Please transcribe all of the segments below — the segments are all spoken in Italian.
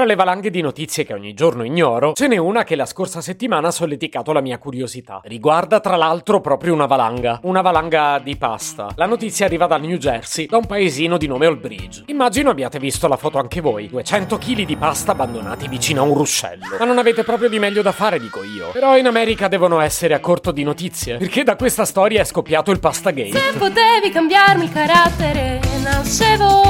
tra le valanghe di notizie che ogni giorno ignoro, ce n'è una che la scorsa settimana ha solleticato la mia curiosità. Riguarda tra l'altro proprio una valanga. Una valanga di pasta. La notizia arriva dal New Jersey, da un paesino di nome Old Bridge. Immagino abbiate visto la foto anche voi. 200 kg di pasta abbandonati vicino a un ruscello. Ma non avete proprio di meglio da fare, dico io. Però in America devono essere a corto di notizie. Perché da questa storia è scoppiato il Pastagate. Se potevi cambiarmi il carattere, nascevo.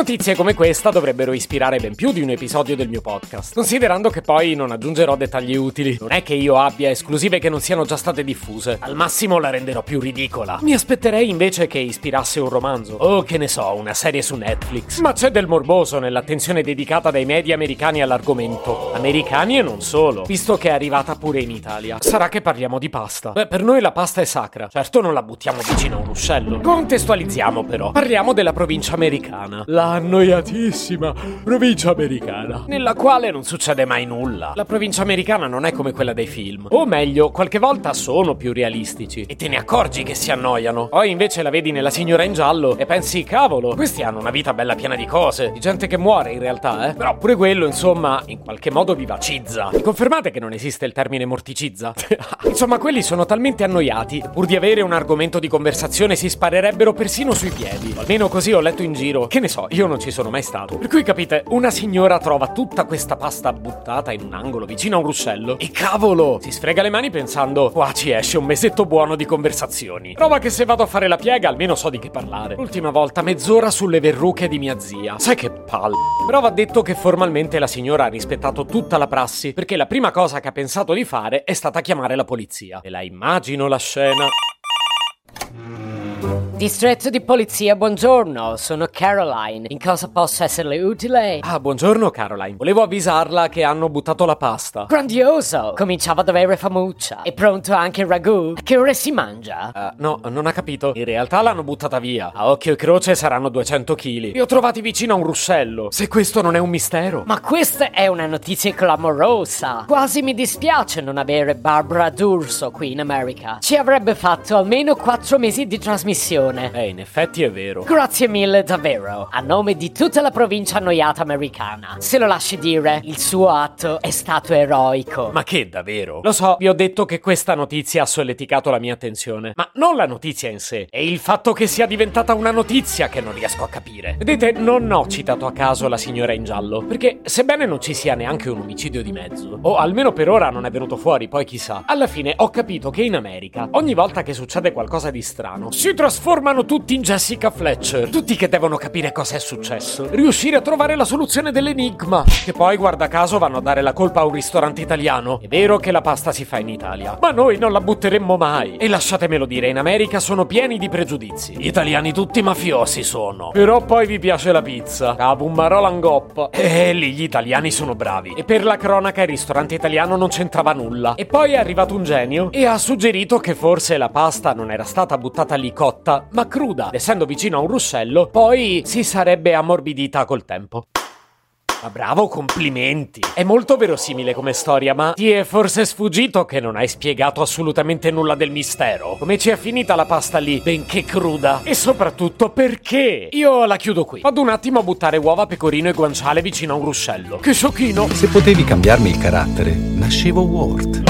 Notizie come questa dovrebbero ispirare ben più di un episodio del mio podcast, considerando che poi non aggiungerò dettagli utili. Non è che io abbia esclusive che non siano già state diffuse, al massimo la renderò più ridicola. Mi aspetterei invece che ispirasse un romanzo, o che ne so, una serie su Netflix. Ma c'è del morboso nell'attenzione dedicata dai media americani all'argomento. Americani e non solo, visto che è arrivata pure in Italia. Sarà che parliamo di pasta. Beh, per noi la pasta è sacra. Certo non la buttiamo vicino a un ruscello. Contestualizziamo però. Parliamo della provincia americana. La annoiatissima provincia americana, nella quale non succede mai nulla. La provincia americana non è come quella dei film, o meglio, qualche volta sono più realistici e te ne accorgi che si annoiano. Poi invece la vedi nella signora in giallo e pensi, cavolo, questi hanno una vita bella piena di cose, di gente che muore in realtà, eh. Però pure quello, insomma, in qualche modo vivacizza. Mi confermate che non esiste il termine morticizza? insomma, quelli sono talmente annoiati, pur di avere un argomento di conversazione si sparerebbero persino sui piedi. Almeno così ho letto in giro. Che ne so, io non ci sono mai stato. Per cui capite, una signora trova tutta questa pasta buttata in un angolo vicino a un ruscello e cavolo, si sfrega le mani pensando qua ci esce un mesetto buono di conversazioni. Prova che se vado a fare la piega almeno so di che parlare. L'ultima volta mezz'ora sulle verruche di mia zia. Sai che palle. Però va detto che formalmente la signora ha rispettato tutta la prassi perché la prima cosa che ha pensato di fare è stata chiamare la polizia. E la immagino la scena. Distretto di polizia, buongiorno, sono Caroline. In cosa posso esserle utile? Ah, buongiorno Caroline. Volevo avvisarla che hanno buttato la pasta. Grandioso! Cominciava ad avere famuccia. È pronto anche il ragù? A che ore si mangia? Uh, no, non ha capito. In realtà l'hanno buttata via. A occhio e croce saranno 200 kg. Li ho trovati vicino a un ruscello. Se questo non è un mistero. Ma questa è una notizia clamorosa. Quasi mi dispiace non avere Barbara D'Urso qui in America. Ci avrebbe fatto almeno 4 mesi di trasmissione. Eh, in effetti è vero. Grazie mille, davvero. A nome di tutta la provincia annoiata americana. Se lo lasci dire, il suo atto è stato eroico. Ma che davvero? Lo so, vi ho detto che questa notizia ha solleticato la mia attenzione. Ma non la notizia in sé, è il fatto che sia diventata una notizia che non riesco a capire. Vedete, non ho citato a caso la signora in giallo, perché sebbene non ci sia neanche un omicidio di mezzo, o almeno per ora non è venuto fuori, poi chissà, alla fine ho capito che in America, ogni volta che succede qualcosa di strano, si trasformano tutti in Jessica Fletcher. Tutti che devono capire cosa è successo. Riuscire a trovare la soluzione dell'enigma. Che poi, guarda caso, vanno a dare la colpa a un ristorante italiano. È vero che la pasta si fa in Italia, ma noi non la butteremmo mai. E lasciatemelo dire, in America sono pieni di pregiudizi. Gli italiani tutti mafiosi sono. Però poi vi piace la pizza. Cabummarò langoppa. E lì gli italiani sono bravi. E per la cronaca il ristorante italiano non c'entrava nulla. E poi è arrivato un genio e ha suggerito che forse la pasta non era stata buttata lì cotta, ma cruda. Essendo vicino a un ruscello, poi si sarebbe ammorbidita col tempo. Ma bravo, complimenti. È molto verosimile come storia, ma ti è forse sfuggito che non hai spiegato assolutamente nulla del mistero? Come ci è finita la pasta lì, benché cruda? E soprattutto perché? Io la chiudo qui. Vado un attimo a buttare uova, pecorino e guanciale vicino a un ruscello. Che sciocchino! Se potevi cambiarmi il carattere, nascevo Ward.